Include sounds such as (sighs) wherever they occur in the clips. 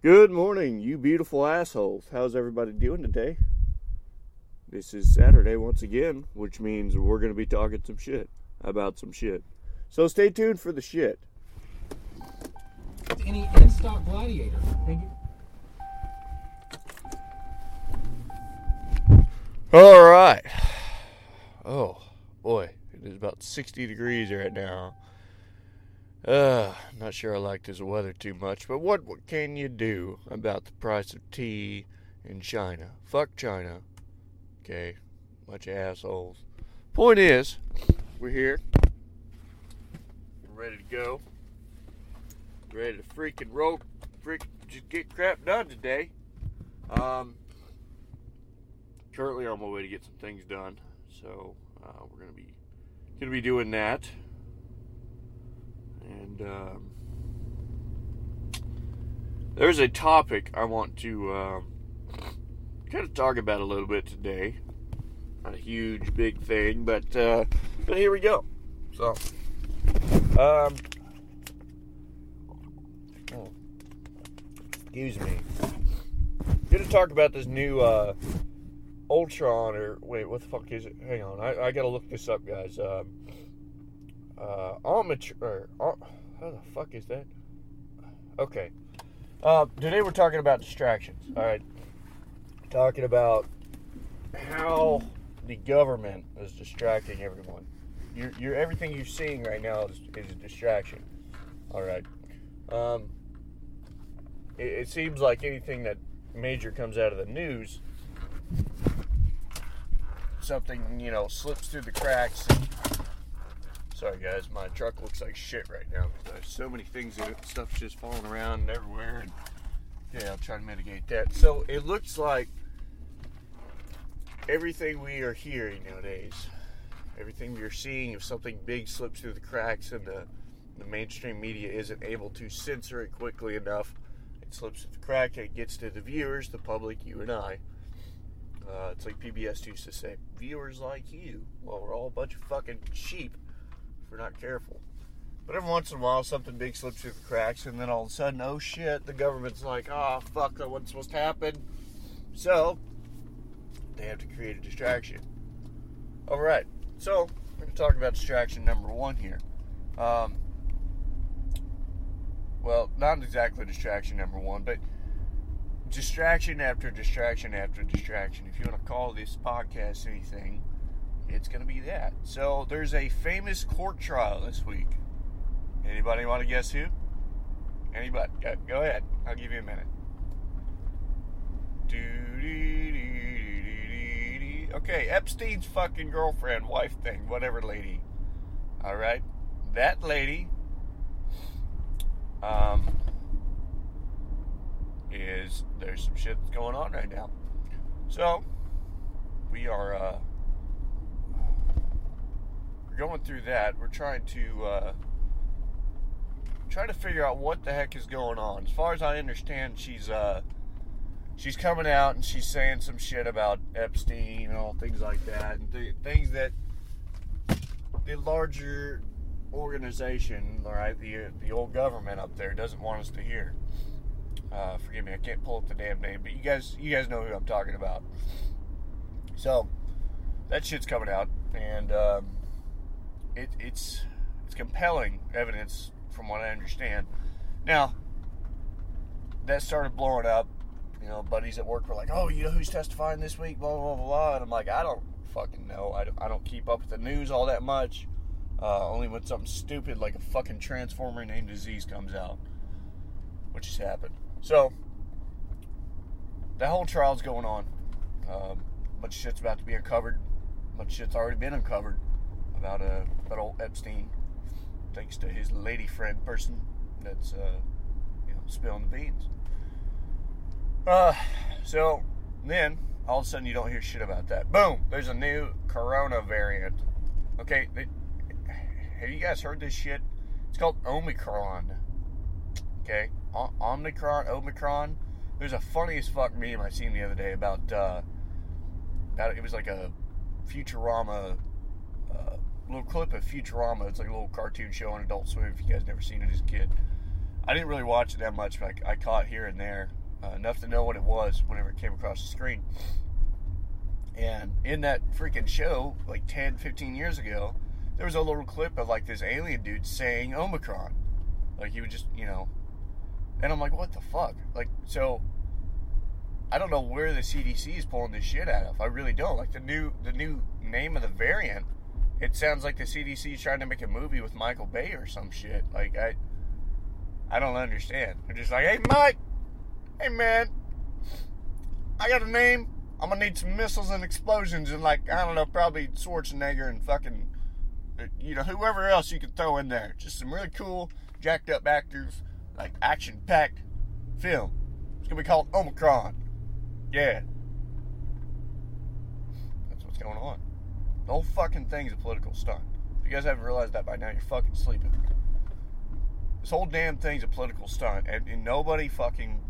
Good morning, you beautiful assholes. How's everybody doing today? This is Saturday once again, which means we're going to be talking some shit about some shit. So stay tuned for the shit. Any in stock gladiator. Thank you. All right. Oh, boy. It is about 60 degrees right now. Uh, not sure I like this weather too much, but what, what can you do about the price of tea in China? Fuck China. Okay, bunch of assholes. Point is, we're here. We're ready to go. Ready to freaking rope, freak, just get crap done today. Um, currently on my way to get some things done, so uh, we're gonna be gonna be doing that. And um, there's a topic I want to uh, kind of talk about a little bit today. Not a huge, big thing, but uh, but here we go. So, um, oh, excuse me. Going to talk about this new uh, Ultron, or wait, what the fuck is it? Hang on, I, I gotta look this up, guys. Um, uh, or, uh, how the fuck is that? Okay. Uh, today we're talking about distractions. All right. Talking about how the government is distracting everyone. You're, you're everything you're seeing right now is, is a distraction. All right. Um, it, it seems like anything that major comes out of the news, something you know slips through the cracks. And, sorry guys, my truck looks like shit right now because there's so many things in. Stuff's just falling around everywhere. And, yeah, I'll try to mitigate that. So it looks like everything we are hearing nowadays, everything we are seeing, if something big slips through the cracks and the, the mainstream media isn't able to censor it quickly enough, it slips through the crack and it gets to the viewers, the public, you and I. Uh, it's like PBS used to say, viewers like you. Well, we're all a bunch of fucking sheep if we're not careful. But every once in a while, something big slips through the cracks, and then all of a sudden, oh shit, the government's like, oh fuck, that wasn't supposed to happen. So, they have to create a distraction. All right, so we're going to talk about distraction number one here. Um, well, not exactly distraction number one, but distraction after distraction after distraction. If you want to call this podcast anything, it's going to be that. So there's a famous court trial this week. Anybody want to guess who? Anybody? Go, go ahead. I'll give you a minute. Okay, Epstein's fucking girlfriend, wife thing, whatever lady. All right, that lady. Um, is there's some shit going on right now. So we are uh, going through that. We're trying to uh, try to figure out what the heck is going on. As far as I understand, she's uh, she's coming out and she's saying some shit about Epstein and all things like that, and th- things that the larger organization, right, the the old government up there doesn't want us to hear. Uh, forgive me, I can't pull up the damn name, but you guys, you guys know who I'm talking about. So that shit's coming out, and um, it, it's it's compelling evidence from what I understand. Now that started blowing up. You know, buddies at work were like, "Oh, you know who's testifying this week?" Blah blah blah blah. And I'm like, I don't fucking know. I don't, I don't keep up with the news all that much. Uh, only when something stupid like a fucking transformer named Disease comes out, which has happened. So, that whole trial's going on. Um, of shit's about to be uncovered. Of shit's already been uncovered about uh, about old Epstein, thanks to his lady friend person that's uh, you know spilling the beans. Uh, so then all of a sudden you don't hear shit about that. Boom! There's a new Corona variant. Okay, they, have you guys heard this shit? It's called Omicron. Okay, o- Omicron, Omicron. There's a funny as fuck meme I seen the other day about uh, about it was like a Futurama little clip of Futurama. It's like a little cartoon show on Adult Swim. If you guys never seen it as a kid, I didn't really watch it that much, but I, I caught here and there uh, enough to know what it was whenever it came across the screen. And in that freaking show, like 10, 15 years ago, there was a little clip of like this alien dude saying Omicron. Like he would just, you know. And I'm like, what the fuck? Like, so I don't know where the CDC is pulling this shit out of. I really don't. Like the new the new name of the variant, it sounds like the CDC is trying to make a movie with Michael Bay or some shit. Like I I don't understand. They're just like, hey Mike, hey man, I got a name. I'm gonna need some missiles and explosions and like I don't know, probably Schwarzenegger and fucking uh, you know whoever else you can throw in there. Just some really cool, jacked up actors, like action packed film. It's gonna be called Omicron. Yeah, that's what's going on. The whole fucking thing's a political stunt. If you guys haven't realized that by now, you're fucking sleeping. This whole damn thing's a political stunt, and, and nobody fucking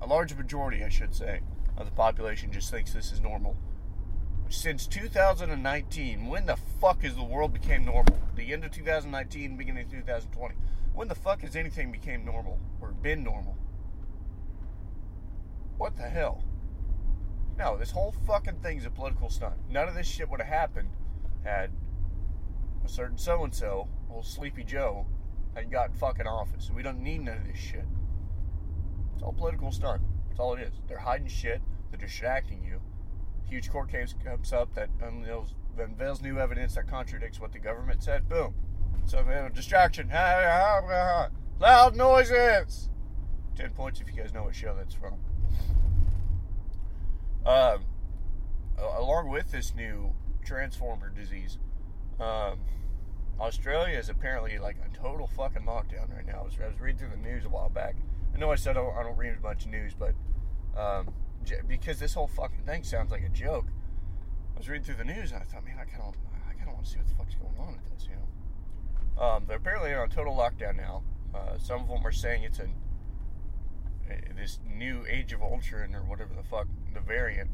a large majority, I should say, of the population just thinks this is normal. Since 2019, when the fuck is the world became normal? The end of 2019, beginning of 2020. When the fuck has anything became normal or been normal? What the hell? No, this whole fucking thing's a political stunt. None of this shit would have happened had a certain so and so, old Sleepy Joe, had gotten fucking office. We don't need none of this shit. It's all political stunt. That's all it is. They're hiding shit. They're distracting you. Huge court case comes up that unveils, unveils new evidence that contradicts what the government said. Boom. So distraction. Loud noises. Ten points if you guys know what show that's from. Um, along with this new transformer disease, um, Australia is apparently like a total fucking lockdown right now. I was, I was reading through the news a while back. I know I said I don't, I don't read of news, but um, j- because this whole fucking thing sounds like a joke, I was reading through the news and I thought, man, I kind of, I kind of want to see what the fuck's going on with this, you know. Um, they're apparently on total lockdown now. Uh, some of them are saying it's a this new Age of Ultron or whatever the fuck the variant.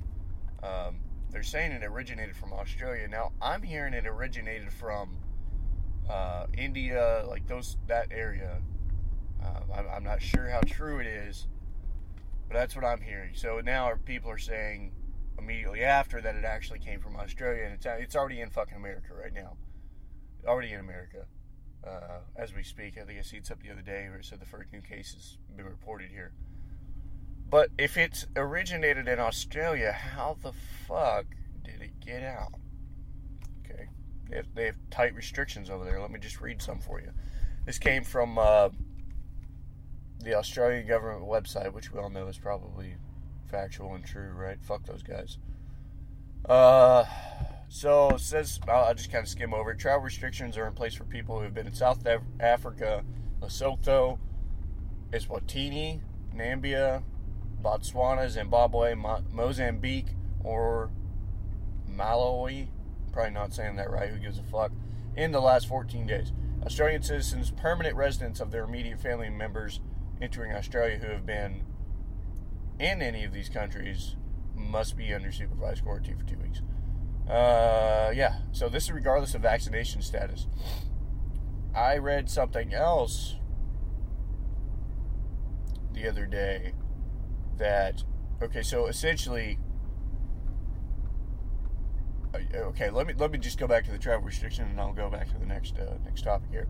Um, they're saying it originated from Australia. Now I'm hearing it originated from uh, India, like those that area. Uh, I'm, I'm, not sure how true it is, but that's what I'm hearing. So now people are saying immediately after that it actually came from Australia, and it's it's already in fucking America right now. Already in America uh, as we speak. I think I seen something the other day where it said the first new case has been reported here. But if it's originated in Australia, how the fuck did it get out? Okay, they have, they have tight restrictions over there. Let me just read some for you. This came from uh, the Australian government website, which we all know is probably factual and true, right? Fuck those guys. Uh, so it says I'll just kind of skim over. Travel restrictions are in place for people who have been in South Africa, Lesotho, Eswatini, Namibia, Botswana, Zimbabwe, Mo- Mozambique, or Malawi. Probably not saying that right. Who gives a fuck? In the last 14 days, Australian citizens, permanent residents of their immediate family members entering Australia who have been in any of these countries must be under supervised quarantine for two weeks. Uh, yeah, so this is regardless of vaccination status. I read something else the other day that, okay, so essentially, uh, okay, let me let me just go back to the travel restriction, and I'll go back to the next uh, next topic here.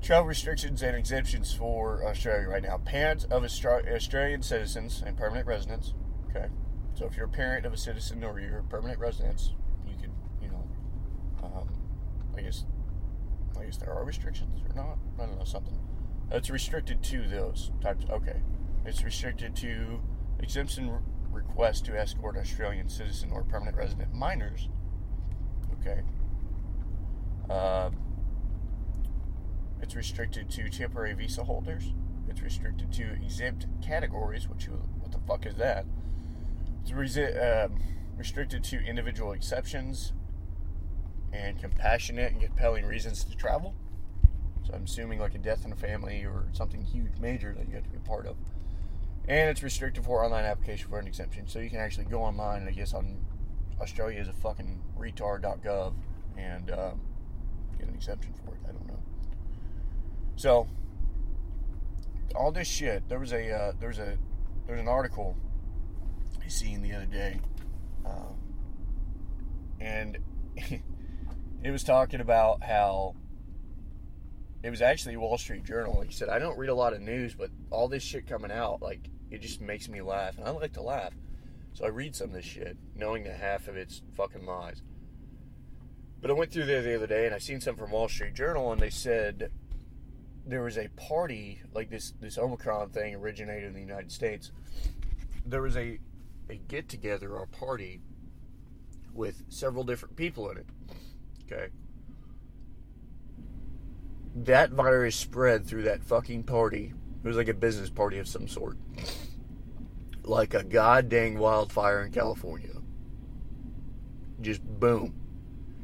Travel restrictions and exemptions for Australia right now. Parents of Australian citizens and permanent residents. Okay, so if you're a parent of a citizen or you're a permanent resident, you can, you know, um, I guess, I guess there are restrictions or not. I don't know something. It's restricted to those types. Okay, it's restricted to exemption requests to escort Australian citizen or permanent resident minors. Okay. Um, it's restricted to temporary visa holders. It's restricted to exempt categories, which what the fuck is that? It's resi- uh, restricted to individual exceptions and compassionate and compelling reasons to travel. So I'm assuming like a death in a family or something huge, major that you have to be a part of. And it's restricted for online application for an exemption. So you can actually go online, I guess, on Australia is a fucking retard.gov and um, get an exemption for it. I don't know. So all this shit. There was a uh, there was a there's an article I seen the other day, um, and (laughs) it was talking about how it was actually Wall Street Journal. He said, "I don't read a lot of news, but all this shit coming out, like it just makes me laugh, and I like to laugh." So I read some of this shit, knowing that half of it's fucking lies. But I went through there the other day and I seen some from Wall Street Journal, and they said there was a party like this this Omicron thing originated in the United States. There was a a get together or party with several different people in it. Okay. That virus spread through that fucking party. It was like a business party of some sort. Like a goddamn wildfire in California. Just boom.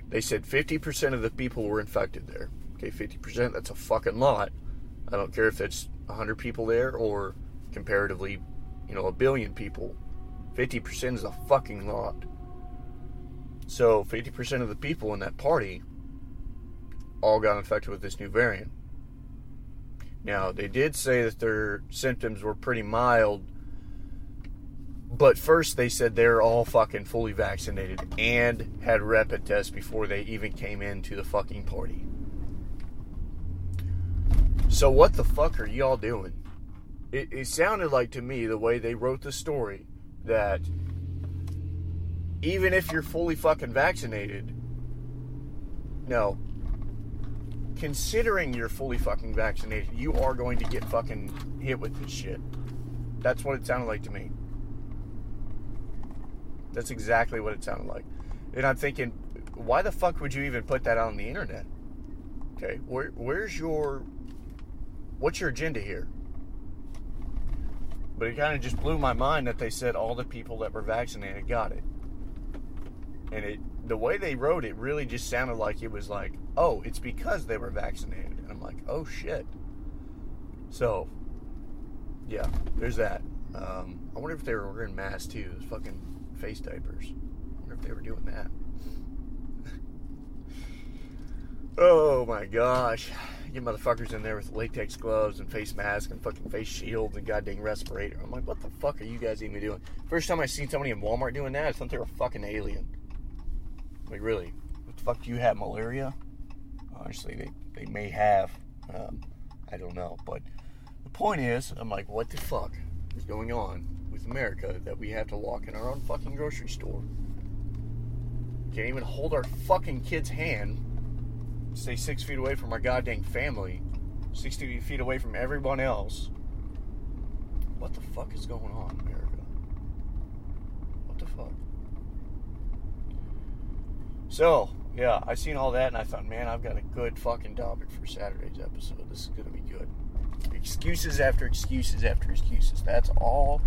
They said 50% of the people were infected there. Okay, 50%, that's a fucking lot. I don't care if it's 100 people there or comparatively, you know, a billion people. 50% is a fucking lot. So, 50% of the people in that party all got infected with this new variant. Now, they did say that their symptoms were pretty mild, but first they said they're all fucking fully vaccinated and had rapid tests before they even came into the fucking party. So, what the fuck are y'all doing? It, it sounded like to me, the way they wrote the story, that even if you're fully fucking vaccinated, no, considering you're fully fucking vaccinated, you are going to get fucking hit with this shit. That's what it sounded like to me. That's exactly what it sounded like. And I'm thinking, why the fuck would you even put that on the internet? Okay, where, where's your, what's your agenda here? But it kind of just blew my mind that they said all the people that were vaccinated got it. And it, the way they wrote it really just sounded like it was like, oh, it's because they were vaccinated. And I'm like, oh shit. So, yeah, there's that. Um, I wonder if they were wearing masks too. Those fucking face diapers. I wonder if they were doing that. (laughs) oh my gosh. You motherfuckers in there with latex gloves and face masks and fucking face shields and goddamn respirator. I'm like, what the fuck are you guys even doing? First time I seen somebody in Walmart doing that, I thought they were a fucking alien. Like, really? What the fuck do you have, malaria? Honestly, they, they may have. Um, I don't know. But the point is, I'm like, what the fuck is going on with America that we have to walk in our own fucking grocery store? Can't even hold our fucking kid's hand, stay six feet away from our goddamn family, 60 feet away from everyone else. What the fuck is going on, America? What the fuck? So, yeah, I seen all that and I thought, man, I've got a good fucking topic for Saturday's episode. This is gonna be good. Excuses after excuses after excuses. That's all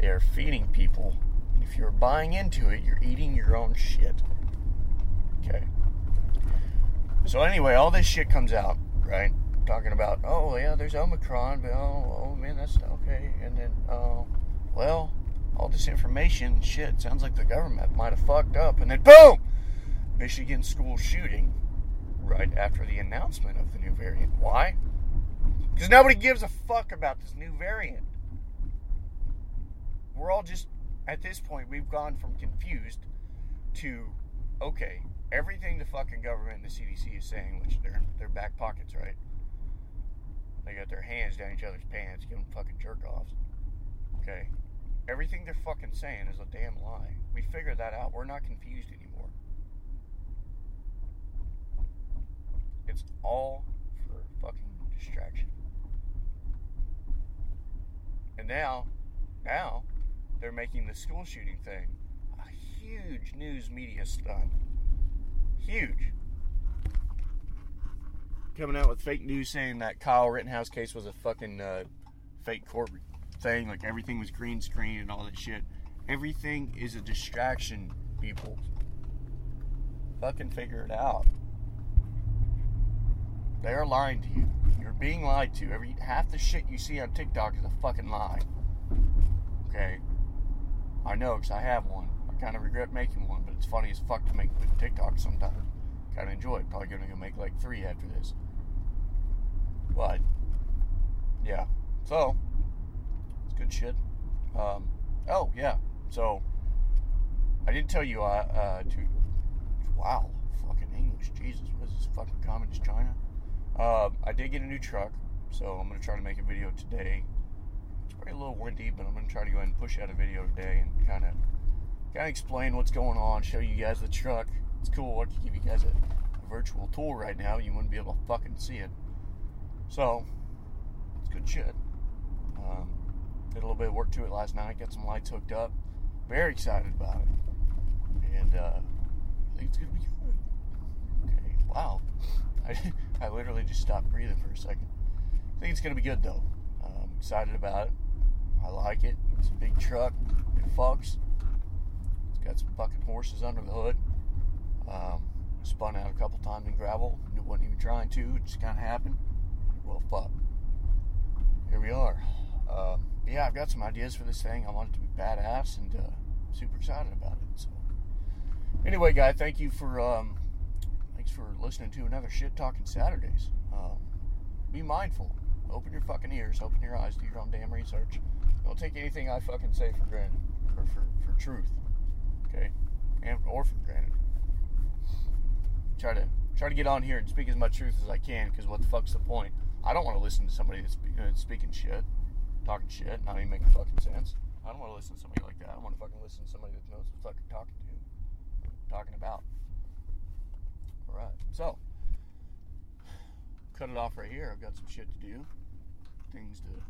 they are feeding people. If you're buying into it, you're eating your own shit. Okay. So anyway, all this shit comes out, right? Talking about, oh yeah, there's Omicron, but oh, oh man, that's okay. And then, oh, well, all this information, shit, sounds like the government might have fucked up. And then, boom, Michigan school shooting right after the announcement of the new variant. Why? Because nobody gives a fuck about this new variant. We're all just, at this point, we've gone from confused to, okay, everything the fucking government and the CDC is saying, which they're in their back pockets, right? They got their hands down each other's pants, giving fucking jerk offs. Okay. Everything they're fucking saying is a damn lie. We figured that out. We're not confused anymore. It's all for fucking distraction. And now, now, they're making the school shooting thing a huge news media stunt. Huge. Coming out with fake news saying that Kyle Rittenhouse case was a fucking uh, fake court thing, like everything was green screen and all that shit. Everything is a distraction, people. Fucking figure it out. They are lying to you. You're being lied to. Every half the shit you see on TikTok is a fucking lie. Okay, I know because I have one. I kind of regret making one, but it's funny as fuck to make with TikTok sometimes. Kind of enjoy it. Probably gonna go make like three after this. But yeah, so it's good shit. Um, oh yeah, so I didn't tell you. Uh, uh, to wow, fucking English, Jesus, what is this fucking communist China? Uh, I did get a new truck, so I'm gonna try to make a video today. It's probably a little windy, but I'm gonna try to go ahead and push out a video today and kind of kind of explain what's going on, show you guys the truck. It's cool. I can give you guys a, virtual tour right now. You wouldn't be able to fucking see it. So it's good shit. Um, did a little bit of work to it last night. Got some lights hooked up. Very excited about it. And uh, I think it's gonna be good. Okay. Wow. (laughs) I, I literally just stopped breathing for a second. I think it's gonna be good though. I'm excited about it. I like it. It's a big truck. It fucks. It's got some fucking horses under the hood. Um, spun out a couple times in gravel. It wasn't even trying to. It just kind of happened. Well, fuck. Here we are. Um, yeah, I've got some ideas for this thing. I want it to be badass and uh, super excited about it. So, anyway, guy, thank you for um, thanks for listening to another shit talking Saturdays. Um, be mindful. Open your fucking ears. Open your eyes. Do your own damn research. Don't take anything I fucking say for granted or for, for truth. Okay, and or for granted. Try to try to get on here and speak as much truth as I can. Because what the fuck's the point? I don't want to listen to somebody that's uh, speaking shit, talking shit, not even making fucking sense. I don't want to listen to somebody like that. I want to fucking listen to somebody that knows what fucking talking to, talking about. All right, so (sighs) cut it off right here. I've got some shit to do, things to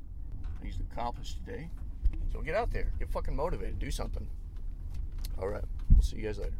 things to accomplish today. So get out there, get fucking motivated, do something. All right, we'll see you guys later.